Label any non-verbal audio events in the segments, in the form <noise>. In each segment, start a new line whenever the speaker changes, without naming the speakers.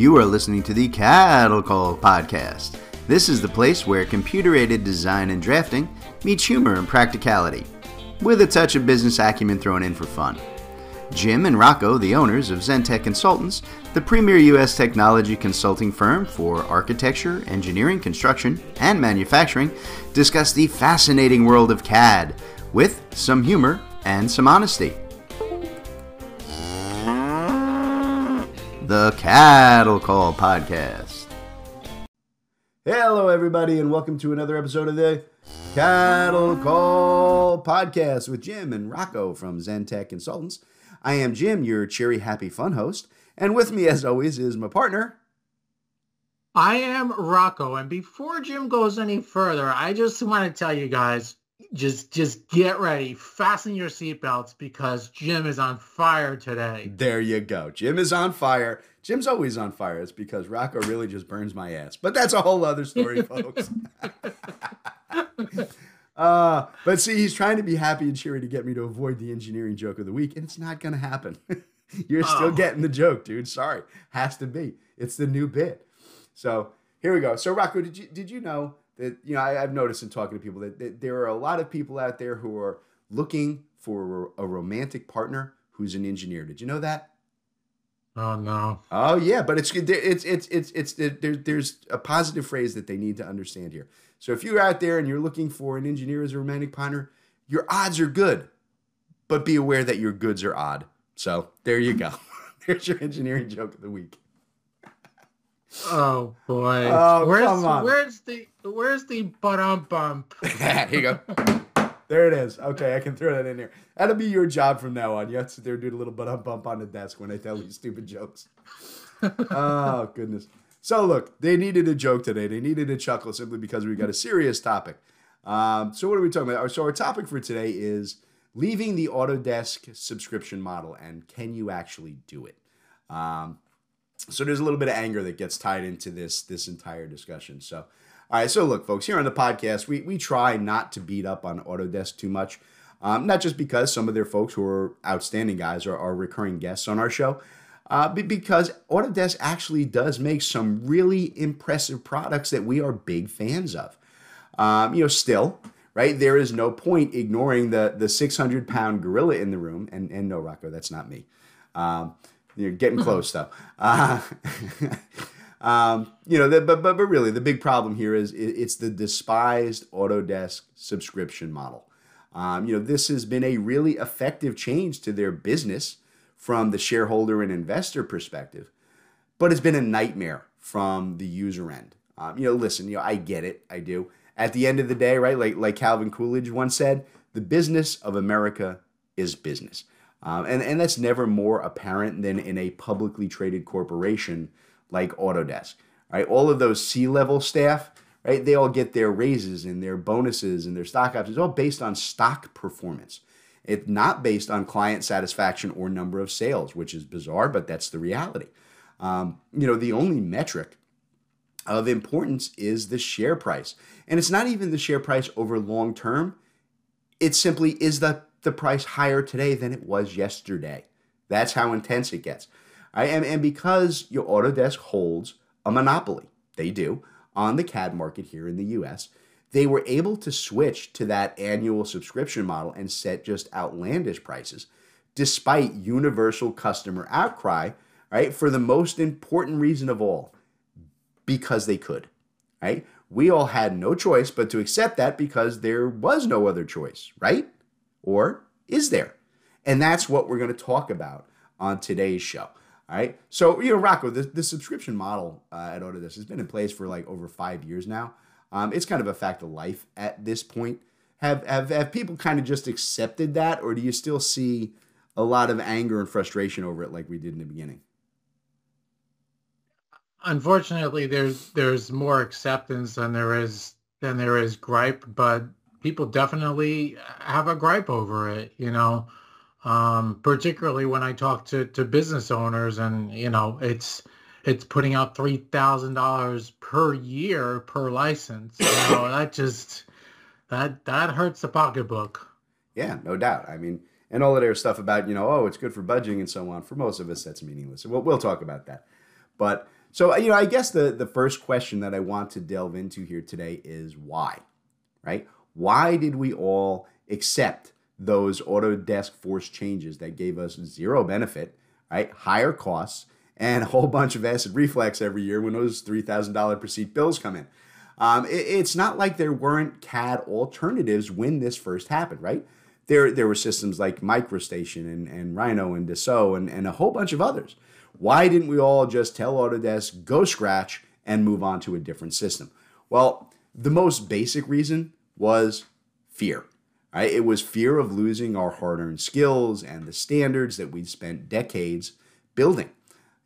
You are listening to the Cattle Call Podcast. This is the place where computer aided design and drafting meets humor and practicality, with a touch of business acumen thrown in for fun. Jim and Rocco, the owners of Zentech Consultants, the premier U.S. technology consulting firm for architecture, engineering, construction, and manufacturing, discuss the fascinating world of CAD with some humor and some honesty. The Cattle Call Podcast. Hello, everybody, and welcome to another episode of the Cattle Call Podcast with Jim and Rocco from Zentech Consultants. I am Jim, your cheery, happy, fun host, and with me, as always, is my partner.
I am Rocco, and before Jim goes any further, I just want to tell you guys just just get ready, fasten your seatbelts because Jim is on fire today.
There you go. Jim is on fire. Jim's always on fire. It's because Rocco really just burns my ass. But that's a whole other story, <laughs> folks. <laughs> uh, but see, he's trying to be happy and cheery to get me to avoid the engineering joke of the week, and it's not going to happen. <laughs> You're still oh. getting the joke, dude. Sorry, has to be. It's the new bit. So here we go. So Rocco, did you did you know that you know I, have noticed in talking to people that, that, there are a lot of people out there who are looking for a romantic partner who's an engineer. Did you know that?
Oh no.
Oh yeah, but it's it's it's it's it's there, there's a positive phrase that they need to understand here. So if you're out there and you're looking for an engineer as a romantic partner, your odds are good, but be aware that your goods are odd. So there you go. <laughs> There's your engineering joke of the week.
Oh boy. Oh, where's come on. where's the where's the bump bump? <laughs>
Here you go. There it is. Okay, I can throw that in there. That'll be your job from now on. You have to sit there and do a little bump bump on the desk when I tell you stupid jokes. <laughs> oh goodness. So look, they needed a joke today. They needed a chuckle simply because we got a serious topic. Um, so what are we talking about? So our topic for today is leaving the Autodesk subscription model and can you actually do it? Um, so there's a little bit of anger that gets tied into this this entire discussion. So, all right. So look, folks, here on the podcast, we we try not to beat up on Autodesk too much. Um, not just because some of their folks who are outstanding guys are, are recurring guests on our show, uh, but because Autodesk actually does make some really impressive products that we are big fans of. Um, you know, still, right? There is no point ignoring the the 600 pound gorilla in the room. And and no, Rocco, that's not me. Um, you're getting close though. Uh, <laughs> um, you know, the, but, but but really, the big problem here is it's the despised Autodesk subscription model. Um, you know, this has been a really effective change to their business from the shareholder and investor perspective, but it's been a nightmare from the user end. Um, you know, listen, you know, I get it, I do. At the end of the day, right, like like Calvin Coolidge once said, the business of America is business. Um, and, and that's never more apparent than in a publicly traded corporation like Autodesk. Right? All of those C level staff, right, they all get their raises and their bonuses and their stock options, all based on stock performance. It's not based on client satisfaction or number of sales, which is bizarre, but that's the reality. Um, you know, the only metric of importance is the share price. And it's not even the share price over long term. It simply is the the price higher today than it was yesterday. That's how intense it gets. Right? And, and because your Autodesk holds a monopoly, they do, on the CAD market here in the US, they were able to switch to that annual subscription model and set just outlandish prices despite universal customer outcry, right? For the most important reason of all, because they could, right? We all had no choice but to accept that because there was no other choice, right? Or is there? And that's what we're going to talk about on today's show. All right. So, you know, Rocco, the, the subscription model uh, at Autodesk has been in place for like over five years now. Um, it's kind of a fact of life at this point. Have, have, have people kind of just accepted that, or do you still see a lot of anger and frustration over it like we did in the beginning?
Unfortunately, there's there's more acceptance than there is than there is gripe, but people definitely have a gripe over it, you know, um, particularly when I talk to, to business owners and, you know, it's, it's putting out $3,000 per year per license. You know, <coughs> that just, that, that hurts the pocketbook.
Yeah, no doubt. I mean, and all of their stuff about, you know, oh, it's good for budgeting and so on. For most of us, that's meaningless. We'll, we'll talk about that. But So, you know, I guess the, the first question that I want to delve into here today is why, right? Why did we all accept those Autodesk force changes that gave us zero benefit, right? Higher costs and a whole bunch of acid reflux every year when those $3,000 per seat bills come in. Um, it, it's not like there weren't CAD alternatives when this first happened, right? There, there were systems like MicroStation and, and Rhino and Dassault and, and a whole bunch of others. Why didn't we all just tell Autodesk, go scratch and move on to a different system? Well, the most basic reason was fear. Right? It was fear of losing our hard-earned skills and the standards that we'd spent decades building.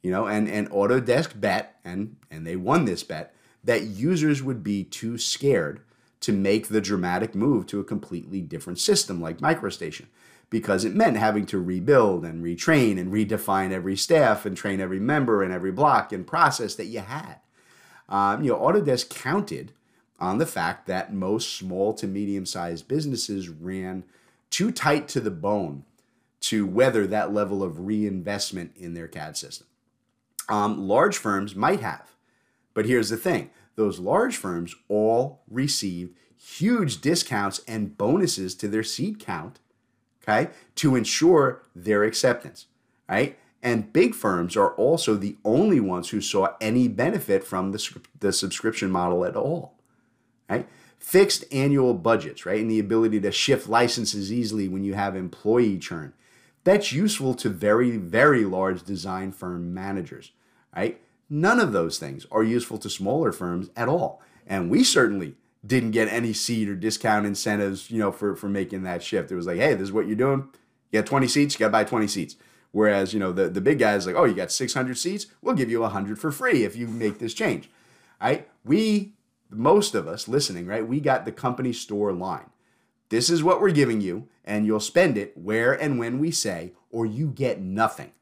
You know, and, and Autodesk bet, and, and they won this bet, that users would be too scared to make the dramatic move to a completely different system like MicroStation because it meant having to rebuild and retrain and redefine every staff and train every member and every block and process that you had. Um, you know, Autodesk counted on the fact that most small to medium sized businesses ran too tight to the bone to weather that level of reinvestment in their CAD system. Um, large firms might have, but here's the thing those large firms all received huge discounts and bonuses to their seat count, okay, to ensure their acceptance, right? And big firms are also the only ones who saw any benefit from the, the subscription model at all right? Fixed annual budgets, right? And the ability to shift licenses easily when you have employee churn. That's useful to very, very large design firm managers, right? None of those things are useful to smaller firms at all. And we certainly didn't get any seat or discount incentives, you know, for, for making that shift. It was like, hey, this is what you're doing. You got 20 seats, you got to buy 20 seats. Whereas, you know, the, the big guys like, oh, you got 600 seats, we'll give you 100 for free if you make this change. Right? We most of us listening, right? We got the company store line. This is what we're giving you, and you'll spend it where and when we say, or you get nothing.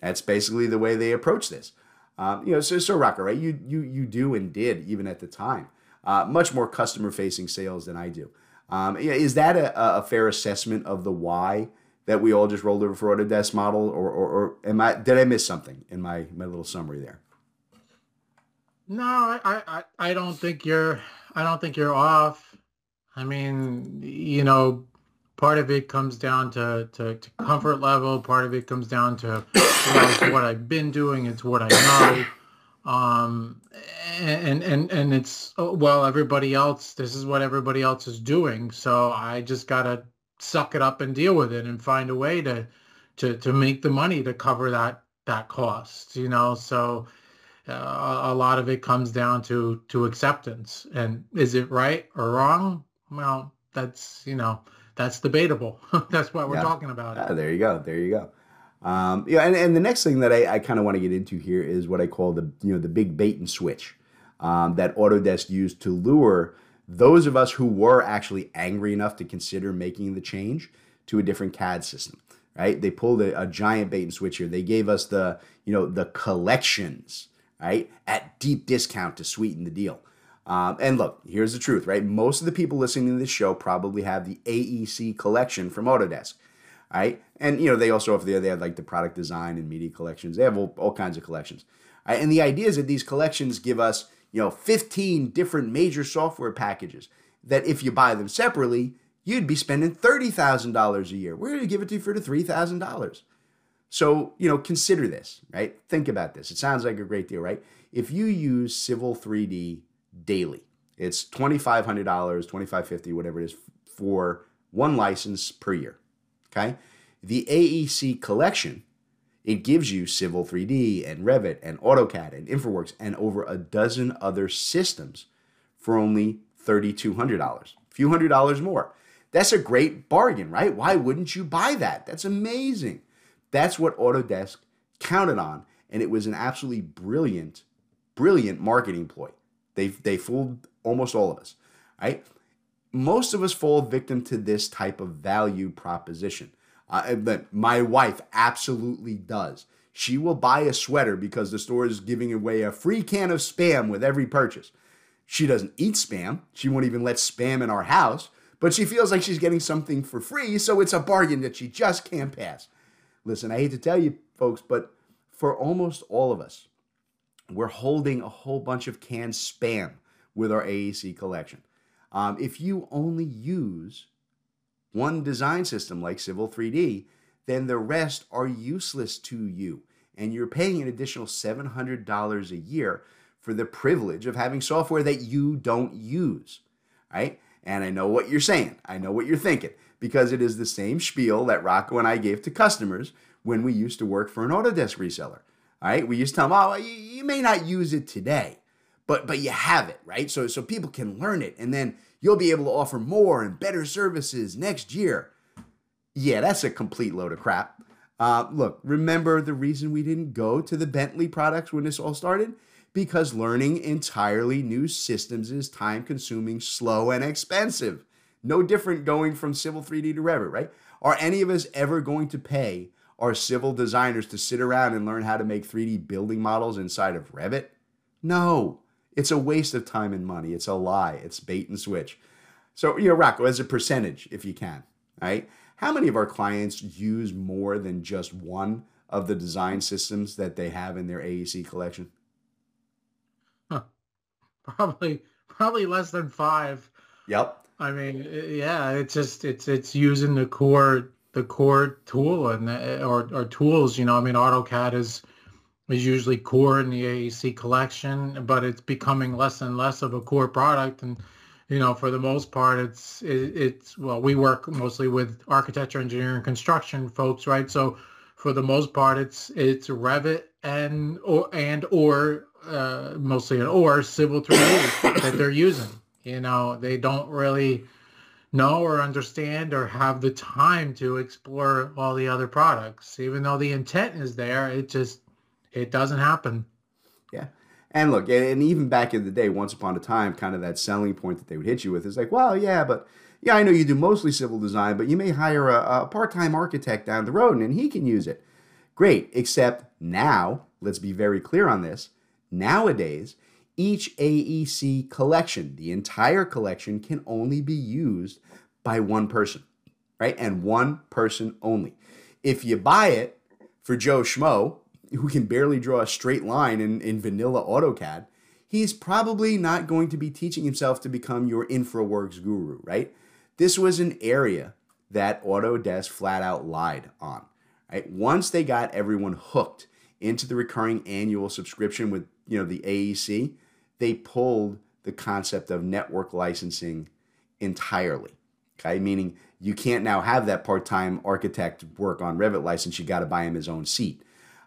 That's basically the way they approach this. Um, you know, so, so Rocco, right? You you you do and did even at the time uh, much more customer facing sales than I do. Um, is that a, a fair assessment of the why that we all just rolled over for Autodesk model, or, or, or am I did I miss something in my my little summary there?
No, I, I, I don't think you're I don't think you're off. I mean, you know, part of it comes down to, to, to comfort level. Part of it comes down to it's what I've been doing. It's what I know. Um, and, and, and it's, oh, well, everybody else, this is what everybody else is doing. So I just got to suck it up and deal with it and find a way to, to, to make the money to cover that, that cost, you know? So, uh, a lot of it comes down to to acceptance. And is it right or wrong? Well that's you know that's debatable. <laughs> That's what we're yeah. talking about.
Uh, there you go. There you go. Um, yeah and, and the next thing that i, I kind of want to get into here is what i call the you know the big bait and switch um, that autodesk used to lure those of us who were actually angry enough to consider making the change to a different cad system right? They pulled a, a giant bait and switch here. They gave us the you know the collections right? At deep discount to sweeten the deal. Um, and look, here's the truth, right? Most of the people listening to this show probably have the AEC collection from Autodesk, right? And you know they also if they they have like the product design and media collections, they have all, all kinds of collections. Right? And the idea is that these collections give us you know 15 different major software packages that if you buy them separately, you'd be spending thirty thousand dollars a year. We're going to give it to you for three thousand dollars. So, you know, consider this, right? Think about this. It sounds like a great deal, right? If you use Civil 3D daily, it's $2,500, 2,550, whatever it is, for one license per year, okay? The AEC collection, it gives you Civil 3D and Revit and AutoCAD and InfraWorks and over a dozen other systems for only $3,200, a few hundred dollars more. That's a great bargain, right? Why wouldn't you buy that? That's amazing. That's what Autodesk counted on, and it was an absolutely brilliant, brilliant marketing ploy. They they fooled almost all of us, right? Most of us fall victim to this type of value proposition. Uh, but my wife absolutely does. She will buy a sweater because the store is giving away a free can of spam with every purchase. She doesn't eat spam. She won't even let spam in our house, but she feels like she's getting something for free, so it's a bargain that she just can't pass. Listen, I hate to tell you folks, but for almost all of us, we're holding a whole bunch of canned spam with our AEC collection. Um, if you only use one design system like Civil 3D, then the rest are useless to you. And you're paying an additional $700 a year for the privilege of having software that you don't use, right? And I know what you're saying. I know what you're thinking because it is the same spiel that Rocco and I gave to customers when we used to work for an Autodesk reseller. All right, we used to tell them, oh, you, you may not use it today, but but you have it, right? So so people can learn it, and then you'll be able to offer more and better services next year. Yeah, that's a complete load of crap. Uh, look, remember the reason we didn't go to the Bentley products when this all started? Because learning entirely new systems is time consuming, slow, and expensive. No different going from Civil 3D to Revit, right? Are any of us ever going to pay our civil designers to sit around and learn how to make 3D building models inside of Revit? No, it's a waste of time and money. It's a lie. It's bait and switch. So, you know, Rocco, as a percentage, if you can, right? How many of our clients use more than just one of the design systems that they have in their AEC collection?
Huh. Probably, probably less than five.
Yep.
I mean, yeah, it's just it's it's using the core the core tool and uh, or or tools. You know, I mean, AutoCAD is is usually core in the AEC collection, but it's becoming less and less of a core product. And you know, for the most part, it's it, it's well, we work mostly with architecture, engineering, construction folks, right? So for the most part, it's it's Revit and or and or uh, mostly an or Civil 3D that they're using. You know, they don't really know or understand or have the time to explore all the other products. Even though the intent is there, it just it doesn't happen.
Yeah. And look, and even back in the day, once upon a time, kind of that selling point that they would hit you with is like, well, yeah, but yeah, I know you do mostly civil design, but you may hire a, a part time architect down the road and he can use it. Great, except now, let's be very clear on this. Nowadays, each AEC collection, the entire collection, can only be used by one person, right? And one person only. If you buy it for Joe Schmo, who can barely draw a straight line in, in vanilla AutoCAD, he's probably not going to be teaching himself to become your InfraWorks guru, right? This was an area that Autodesk flat out lied on. Right? Once they got everyone hooked into the recurring annual subscription with you know the AEC, they pulled the concept of network licensing entirely. Okay, meaning you can't now have that part-time architect work on Revit license. You got to buy him his own seat.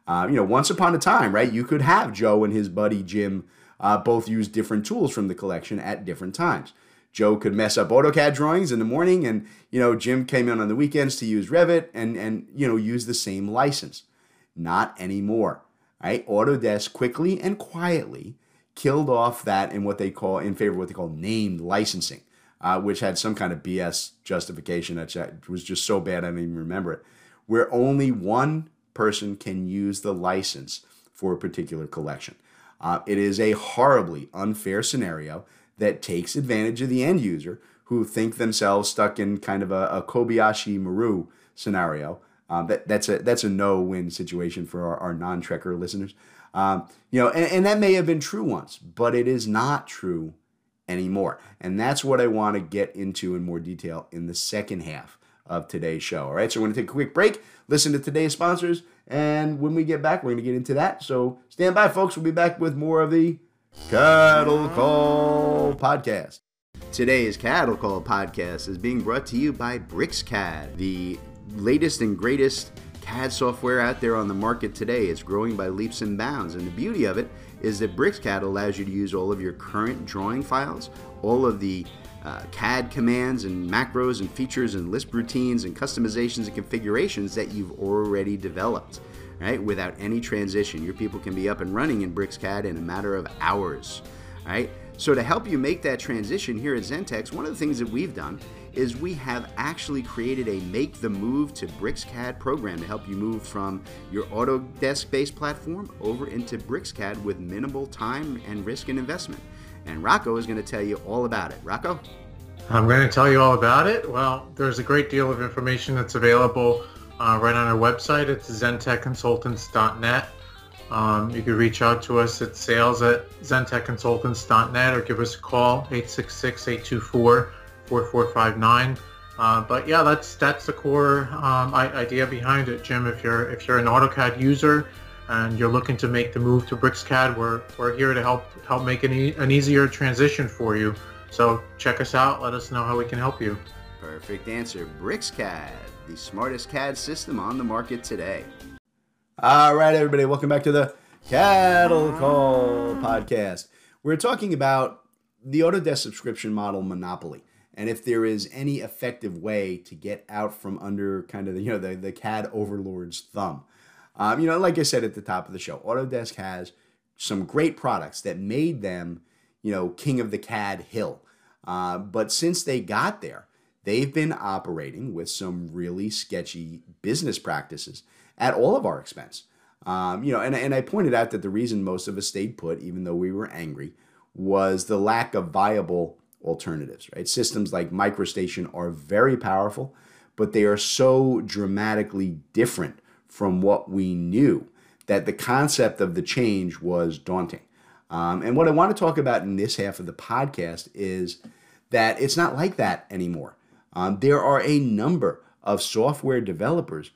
Uh, you know, once upon a time, right? You could have Joe and his buddy Jim uh, both use different tools from the collection at different times. Joe could mess up AutoCAD drawings in the morning, and you know Jim came in on the weekends to use Revit and and you know use the same license. Not anymore. Right? Autodesk quickly and quietly killed off that in what they call in favor of what they call named licensing, uh, which had some kind of BS justification that was just so bad I don't even remember it, where only one person can use the license for a particular collection. Uh, it is a horribly unfair scenario that takes advantage of the end user who think themselves stuck in kind of a, a Kobayashi Maru scenario. Um, that, that's a that's a no-win situation for our, our non-trekker listeners. Um, you know, and, and that may have been true once, but it is not true anymore. And that's what I want to get into in more detail in the second half of today's show. All right, so we're going to take a quick break, listen to today's sponsors, and when we get back, we're going to get into that. So stand by, folks. We'll be back with more of the Cattle Call podcast. Today's Cattle Call podcast is being brought to you by BricsCAD, the latest and greatest CAD software out there on the market today. It's growing by leaps and bounds. And the beauty of it is that BricsCAD allows you to use all of your current drawing files, all of the uh, CAD commands and macros and features and Lisp routines and customizations and configurations that you've already developed, right? Without any transition. Your people can be up and running in BricsCAD in a matter of hours, right? So to help you make that transition here at Zentech, one of the things that we've done is we have actually created a Make the Move to BricsCAD program to help you move from your Autodesk based platform over into BricsCAD with minimal time and risk and investment. And Rocco is going to tell you all about it. Rocco?
I'm going to tell you all about it. Well, there's a great deal of information that's available uh, right on our website. It's zentechconsultants.net. Um, you can reach out to us at sales at zentechconsultants.net or give us a call, 866-824-4459. Uh, but yeah, that's that's the core um, idea behind it, Jim. If you're if you're an AutoCAD user and you're looking to make the move to BricsCAD, we're we're here to help help make an, e- an easier transition for you. So check us out. Let us know how we can help you.
Perfect answer. BricsCAD, the smartest CAD system on the market today.
All right, everybody, welcome back to the Cattle Call podcast. We're talking about the Autodesk subscription model monopoly and if there is any effective way to get out from under kind of the, you know the, the CAD overlord's thumb. Um, you know, like I said at the top of the show, Autodesk has some great products that made them, you know, king of the CAD hill. Uh, but since they got there, they've been operating with some really sketchy business practices at all of our expense. Um, you know, and, and I pointed out that the reason most of us stayed put, even though we were angry, was the lack of viable alternatives, right? Systems like MicroStation are very powerful, but they are so dramatically different from what we knew that the concept of the change was daunting. Um, and what I want to talk about in this half of the podcast is that it's not like that anymore. Um, there are a number of software developers,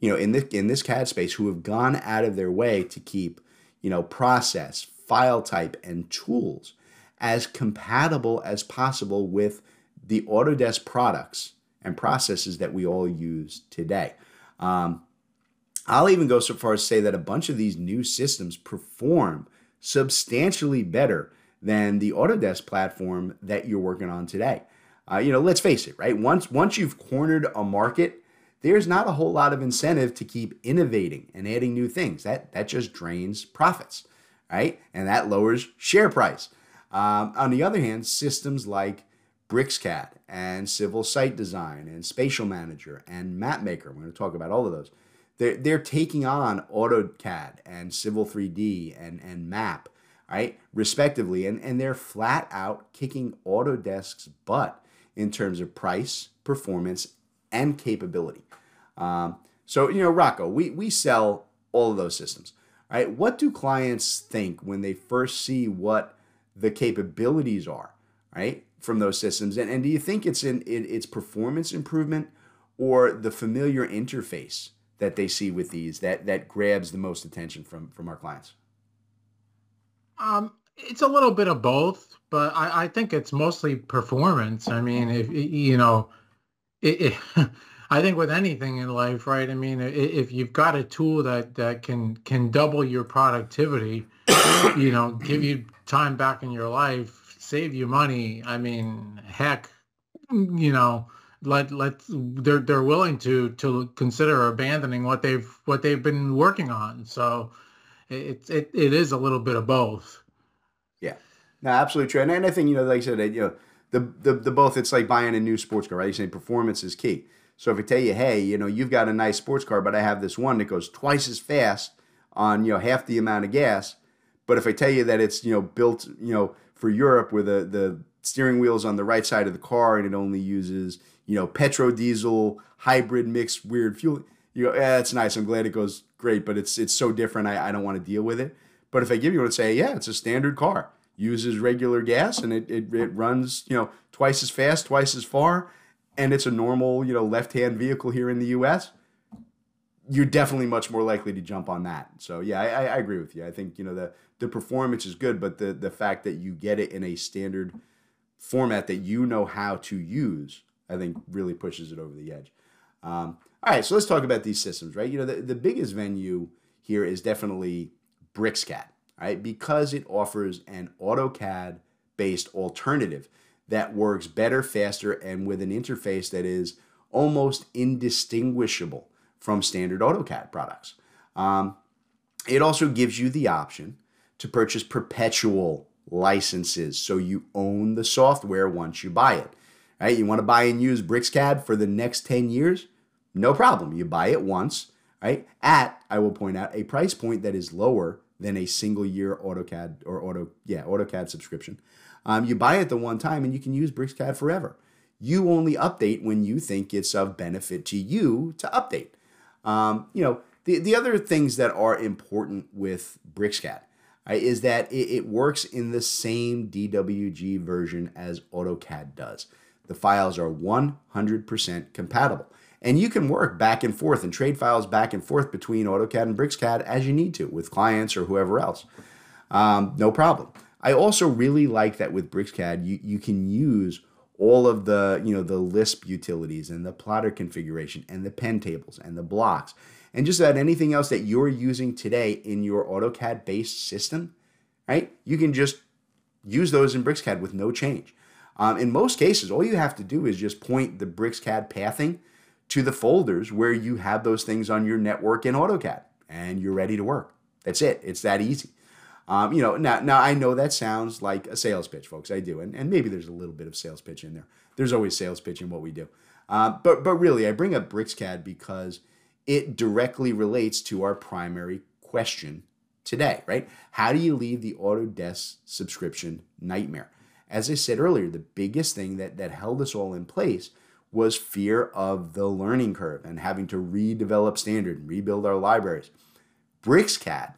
you know, in this in this CAD space who have gone out of their way to keep, you know, process, file type, and tools as compatible as possible with the Autodesk products and processes that we all use today. Um, I'll even go so far as to say that a bunch of these new systems perform substantially better than the Autodesk platform that you're working on today. Uh, you know, let's face it, right? Once once you've cornered a market, there's not a whole lot of incentive to keep innovating and adding new things. That that just drains profits, right? And that lowers share price. Um, on the other hand, systems like BricsCAD and Civil Site Design and Spatial Manager and MapMaker, we're going to talk about all of those. They're, they're taking on AutoCAD and Civil 3D and, and Map, right, respectively, and, and they're flat out kicking Autodesk's butt in terms of price, performance, and capability. Um, so, you know, Rocco, we, we sell all of those systems, right? What do clients think when they first see what the capabilities are, right, from those systems? And, and do you think it's in, in its performance improvement or the familiar interface that they see with these that that grabs the most attention from from our clients?
Um, it's a little bit of both, but I, I think it's mostly performance. I mean, if you know, it, it <laughs> I think with anything in life, right? I mean, if you've got a tool that that can can double your productivity, you know, give you time back in your life, save you money. I mean, heck, you know, let let they're they're willing to to consider abandoning what they've what they've been working on. So it it it is a little bit of both.
Yeah, no, absolutely true. And, and I think you know, like I said, you know, the the the both. It's like buying a new sports car, right? You're saying performance is key. So if I tell you, hey, you know, you've got a nice sports car, but I have this one that goes twice as fast on you know half the amount of gas. But if I tell you that it's you know built you know for Europe where the the steering wheel's on the right side of the car and it only uses you know petro diesel hybrid mixed weird fuel, you go, yeah, it's nice. I'm glad it goes great, but it's it's so different. I, I don't want to deal with it. But if I give you one and say, yeah, it's a standard car, uses regular gas and it, it, it runs you know twice as fast, twice as far and it's a normal, you know, left-hand vehicle here in the U.S., you're definitely much more likely to jump on that. So yeah, I, I agree with you. I think you know the the performance is good, but the the fact that you get it in a standard format that you know how to use, I think really pushes it over the edge. Um, all right, so let's talk about these systems, right? You know, the, the biggest venue here is definitely BricsCAD, right? Because it offers an AutoCAD based alternative that works better, faster, and with an interface that is almost indistinguishable from standard AutoCAD products. Um, it also gives you the option to purchase perpetual licenses so you own the software once you buy it. Right? You want to buy and use BricsCAD for the next 10 years? No problem. You buy it once, right? At, I will point out, a price point that is lower than a single year AutoCAD or Auto, yeah, AutoCAD subscription. Um, you buy it the one time and you can use BricsCAD forever. You only update when you think it's of benefit to you to update. Um, you know, the, the other things that are important with BricsCAD right, is that it, it works in the same DWG version as AutoCAD does. The files are 100% compatible. And you can work back and forth and trade files back and forth between AutoCAD and BricsCAD as you need to with clients or whoever else. Um, no problem. I also really like that with BricsCAD, you, you can use all of the, you know, the Lisp utilities and the plotter configuration and the pen tables and the blocks and just about anything else that you're using today in your AutoCAD based system, right? You can just use those in BricsCAD with no change. Um, in most cases, all you have to do is just point the BricsCAD pathing to the folders where you have those things on your network in AutoCAD, and you're ready to work. That's it. It's that easy. Um, you know, now, now I know that sounds like a sales pitch, folks. I do, and, and maybe there's a little bit of sales pitch in there. There's always sales pitch in what we do, uh, but but really, I bring up BricsCAD because it directly relates to our primary question today, right? How do you leave the Autodesk subscription nightmare? As I said earlier, the biggest thing that that held us all in place was fear of the learning curve and having to redevelop standard and rebuild our libraries. BricsCAD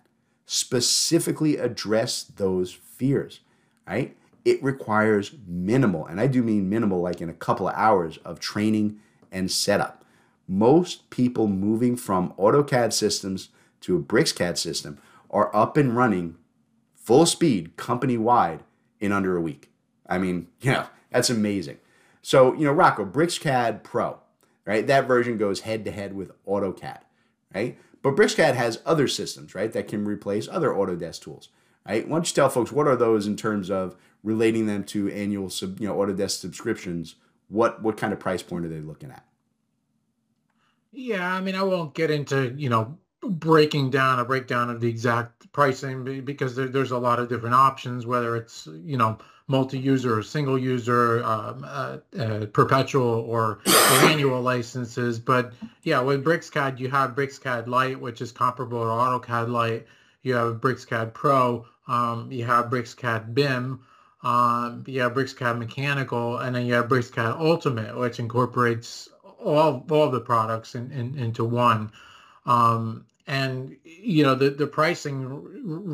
specifically address those fears, right? It requires minimal, and I do mean minimal, like in a couple of hours of training and setup. Most people moving from AutoCAD systems to a BricsCAD system are up and running full speed company wide in under a week. I mean, <laughs> know, that's amazing. So, you know, Rocco, BricsCAD Pro, right? That version goes head to head with AutoCAD, right? But BricsCAD has other systems, right, that can replace other Autodesk tools, right? Why don't you tell folks what are those in terms of relating them to annual, sub, you know, Autodesk subscriptions? What what kind of price point are they looking at?
Yeah, I mean, I won't get into you know breaking down a breakdown of the exact pricing because there, there's a lot of different options, whether it's you know multi-user or single user, um, uh, uh, perpetual or, <coughs> annual licenses. But yeah, with BricsCAD, you have BricsCAD Lite, which is comparable to AutoCAD Lite. You have BricsCAD Pro. Um, you have BricsCAD BIM. Um, you have BricsCAD Mechanical, and then you have BricsCAD Ultimate, which incorporates all all of the products in, in, into one. Um, and you know the the pricing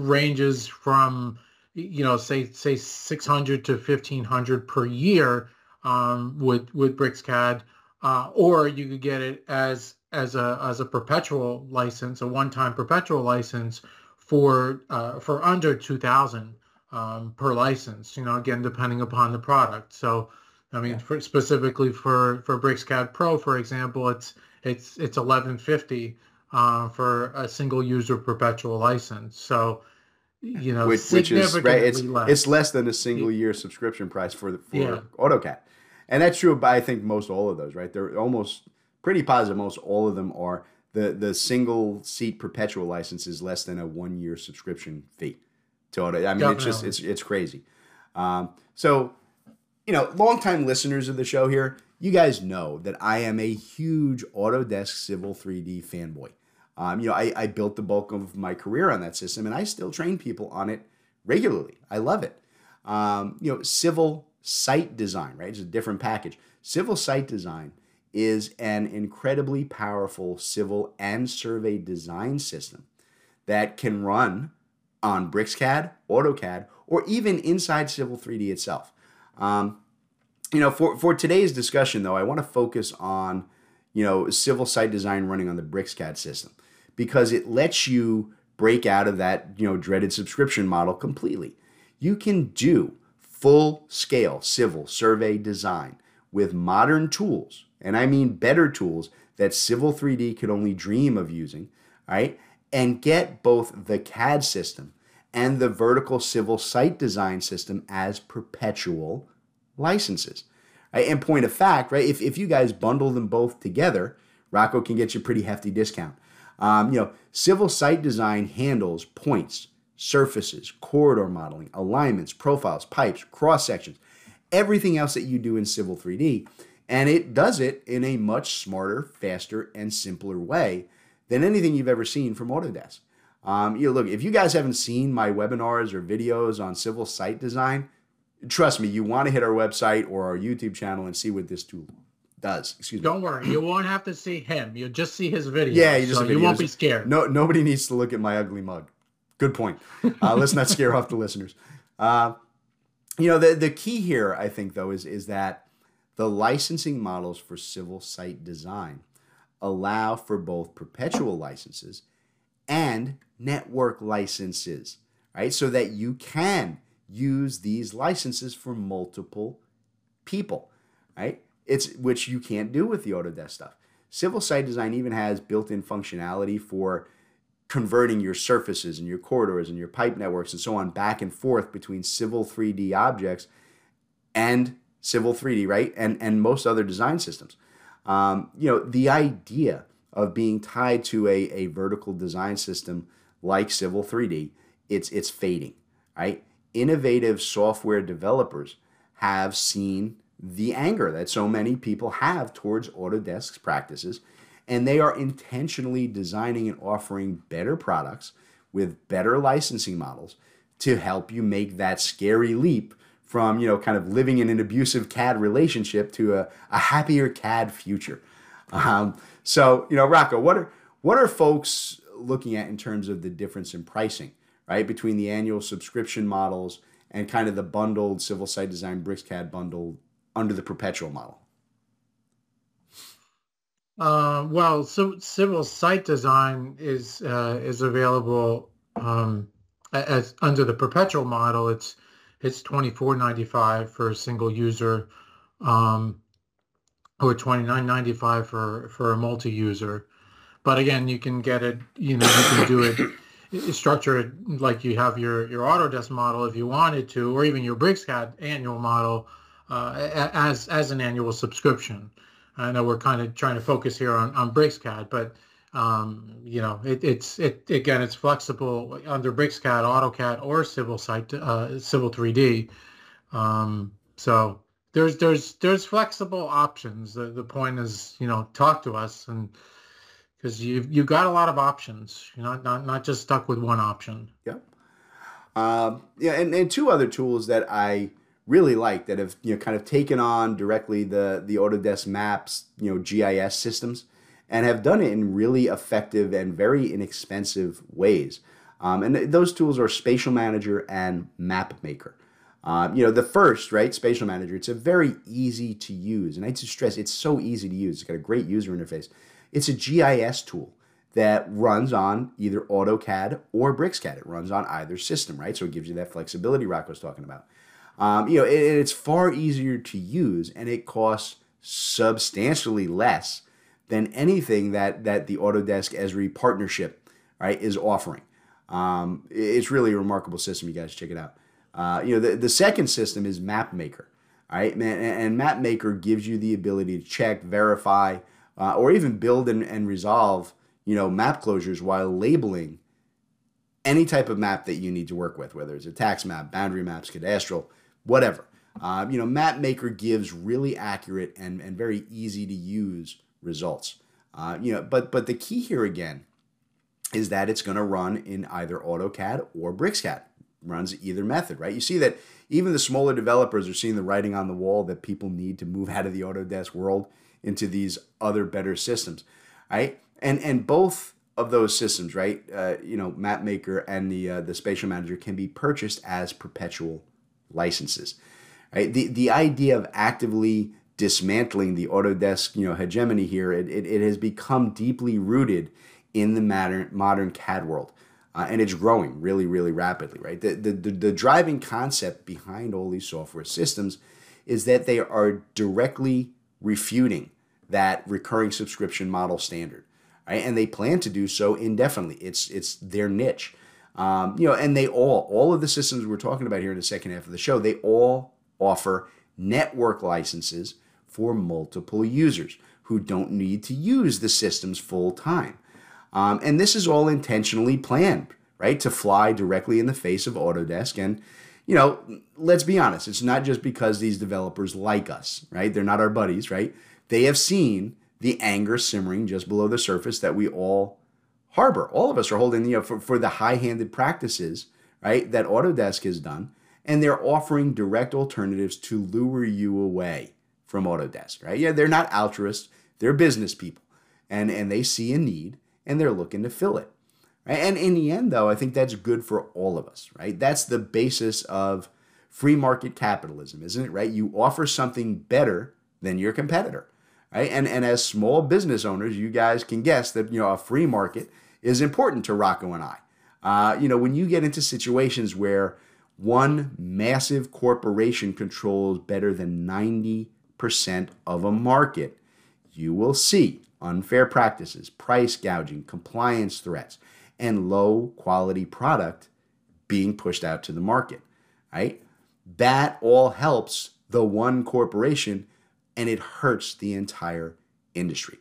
ranges from you know, say say 600 to 1500 per year um, with with BricsCAD, uh, or you could get it as as a as a perpetual license, a one-time perpetual license for uh, for under 2,000 um, per license. You know, again depending upon the product. So, I mean, yeah. for, specifically for for BricsCAD Pro, for example, it's it's it's 1150 uh, for a single user perpetual license. So you know,
which, which is right. It's less. it's less than a single year subscription price for the for yeah. AutoCAD, and that's true. But I think most all of those, right? They're almost pretty positive. Most all of them are the the single seat perpetual license is less than a one year subscription fee to Auto. I mean, Definitely. it's just it's it's crazy. Um, so, you know, longtime listeners of the show here, you guys know that I am a huge Autodesk Civil 3D fanboy. Um, you know, I, I built the bulk of my career on that system, and I still train people on it regularly. I love it. Um, you know, civil site design, right? It's a different package. Civil site design is an incredibly powerful civil and survey design system that can run on BricsCAD, AutoCAD, or even inside Civil 3D itself. Um, you know, for, for today's discussion, though, I want to focus on, you know, civil site design running on the BricsCAD system because it lets you break out of that, you know, dreaded subscription model completely. You can do full scale civil survey design with modern tools, and I mean better tools that Civil 3D could only dream of using, right? And get both the CAD system and the vertical civil site design system as perpetual licenses. Right? And point of fact, right, if, if you guys bundle them both together, Rocco can get you a pretty hefty discount. Um, you know, civil site design handles points, surfaces, corridor modeling, alignments, profiles, pipes, cross sections, everything else that you do in Civil 3D. And it does it in a much smarter, faster, and simpler way than anything you've ever seen from Autodesk. Um, you know, look, if you guys haven't seen my webinars or videos on civil site design, trust me, you want to hit our website or our YouTube channel and see what this tool does. Excuse me.
Don't worry, you won't have to see him. You'll just see his video.
Yeah, you just
so you won't be scared.
No, nobody needs to look at my ugly mug. Good point. Uh, let's not scare off the listeners. Uh, you know, the the key here, I think, though, is is that the licensing models for civil site design allow for both perpetual licenses and network licenses, right? So that you can use these licenses for multiple people, right? It's which you can't do with the Autodesk stuff. Civil site design even has built-in functionality for converting your surfaces and your corridors and your pipe networks and so on back and forth between civil 3D objects and civil 3D, right? And and most other design systems. Um, you know, the idea of being tied to a, a vertical design system like Civil 3D, it's it's fading, right? Innovative software developers have seen the anger that so many people have towards Autodesk's practices, and they are intentionally designing and offering better products with better licensing models to help you make that scary leap from you know kind of living in an abusive CAD relationship to a, a happier CAD future. Um, so you know, Rocco, what are what are folks looking at in terms of the difference in pricing, right, between the annual subscription models and kind of the bundled civil site design BricsCAD bundle under the perpetual model?
Uh, well, so civil site design is uh, is available um, as under the perpetual model. It's it's twenty four ninety five for a single user, um, or twenty nine ninety five for for a multi user. But again, you can get it. You know, you can do it structure it like you have your your Autodesk model if you wanted to, or even your BricsCAD annual model uh, as as an annual subscription. I know we're kind of trying to focus here on on BricsCAD, but um, you know it, it's it again it's flexible under BricsCAD, AutoCAD, or Civil Site uh, Civil 3D. Um, so there's there's there's flexible options. The the point is you know talk to us and because you you've got a lot of options. You're not not not just stuck with one option.
Yep. Um, yeah, and, and two other tools that I really like that have you know kind of taken on directly the the Autodesk Maps you know GIS systems and have done it in really effective and very inexpensive ways. Um, and those tools are Spatial Manager and Map Maker. Um, you know, the first, right, Spatial Manager, it's a very easy to use. And I just stress it's so easy to use. It's got a great user interface. It's a GIS tool that runs on either AutoCAD or BricsCAD. It runs on either system, right? So it gives you that flexibility Rock was talking about. Um, you know, it, it's far easier to use and it costs substantially less than anything that that the Autodesk Esri partnership right is offering. Um, it's really a remarkable system. You guys check it out. Uh, you know, the, the second system is MapMaker. Right, man, and MapMaker gives you the ability to check, verify, uh, or even build and, and resolve, you know, map closures while labeling any type of map that you need to work with, whether it's a tax map, boundary maps, cadastral, whatever. Uh, you know, MapMaker gives really accurate and, and very easy to use results. Uh, you know, but but the key here again is that it's going to run in either AutoCAD or BricsCAD. Runs either method, right? You see that even the smaller developers are seeing the writing on the wall that people need to move out of the Autodesk world into these other better systems, right? And and both of those systems, right? Uh, you know, MapMaker and the uh, the Spatial Manager can be purchased as perpetual licenses, right? The the idea of actively dismantling the Autodesk, you know, hegemony here, it, it, it has become deeply rooted in the modern modern CAD world. Uh, and it's growing really, really rapidly, right? The, the, the, the driving concept behind all these software systems is that they are directly refuting that recurring subscription model standard, right? And they plan to do so indefinitely. It's it's their niche, um, you know. And they all all of the systems we're talking about here in the second half of the show, they all offer network licenses for multiple users who don't need to use the systems full time. Um, and this is all intentionally planned, right, to fly directly in the face of Autodesk. And, you know, let's be honest, it's not just because these developers like us, right? They're not our buddies, right? They have seen the anger simmering just below the surface that we all harbor. All of us are holding, you know, for, for the high handed practices, right, that Autodesk has done. And they're offering direct alternatives to lure you away from Autodesk, right? Yeah, they're not altruists, they're business people. And and they see a need and they're looking to fill it. Right? And in the end though, I think that's good for all of us, right? That's the basis of free market capitalism, isn't it? Right? You offer something better than your competitor. Right? And and as small business owners, you guys can guess that you know a free market is important to Rocco and I. Uh, you know, when you get into situations where one massive corporation controls better than 90% of a market, you will see unfair practices, price gouging, compliance threats, and low quality product being pushed out to the market, right? That all helps the one corporation and it hurts the entire industry.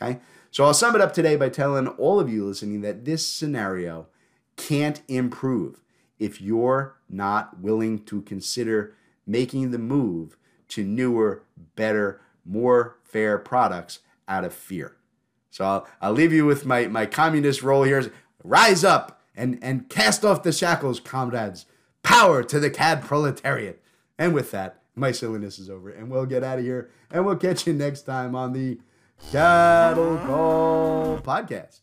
Okay? So I'll sum it up today by telling all of you listening that this scenario can't improve if you're not willing to consider making the move to newer, better, more fair products out of fear. So I'll, I'll leave you with my, my communist role here. Rise up and, and cast off the shackles, comrades. Power to the CAD proletariat. And with that, my silliness is over, and we'll get out of here, and we'll catch you next time on the Cattle Call Podcast.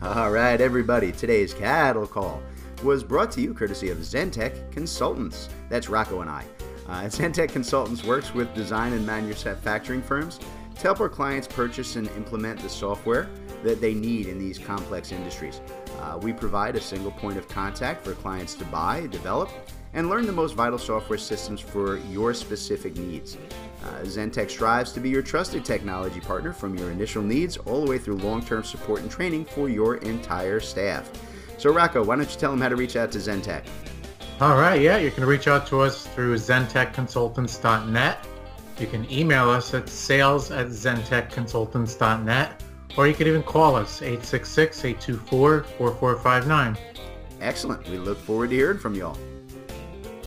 All right, everybody, today's Cattle Call was brought to you courtesy of Zentech Consultants. That's Rocco and I. Uh, <laughs> Zentech Consultants works with design and manufacturing firms to help our clients purchase and implement the software that they need in these complex industries. Uh, we provide a single point of contact for clients to buy, develop, and learn the most vital software systems for your specific needs. Uh, Zentech strives to be your trusted technology partner from your initial needs all the way through long term support and training for your entire staff. So, Rocco, why don't you tell them how to reach out to Zentech?
All right, yeah, you can reach out to us through zentechconsultants.net. You can email us at sales at zentechconsultants.net, or you can even call us 866 824 4459.
Excellent. We look forward to hearing from y'all.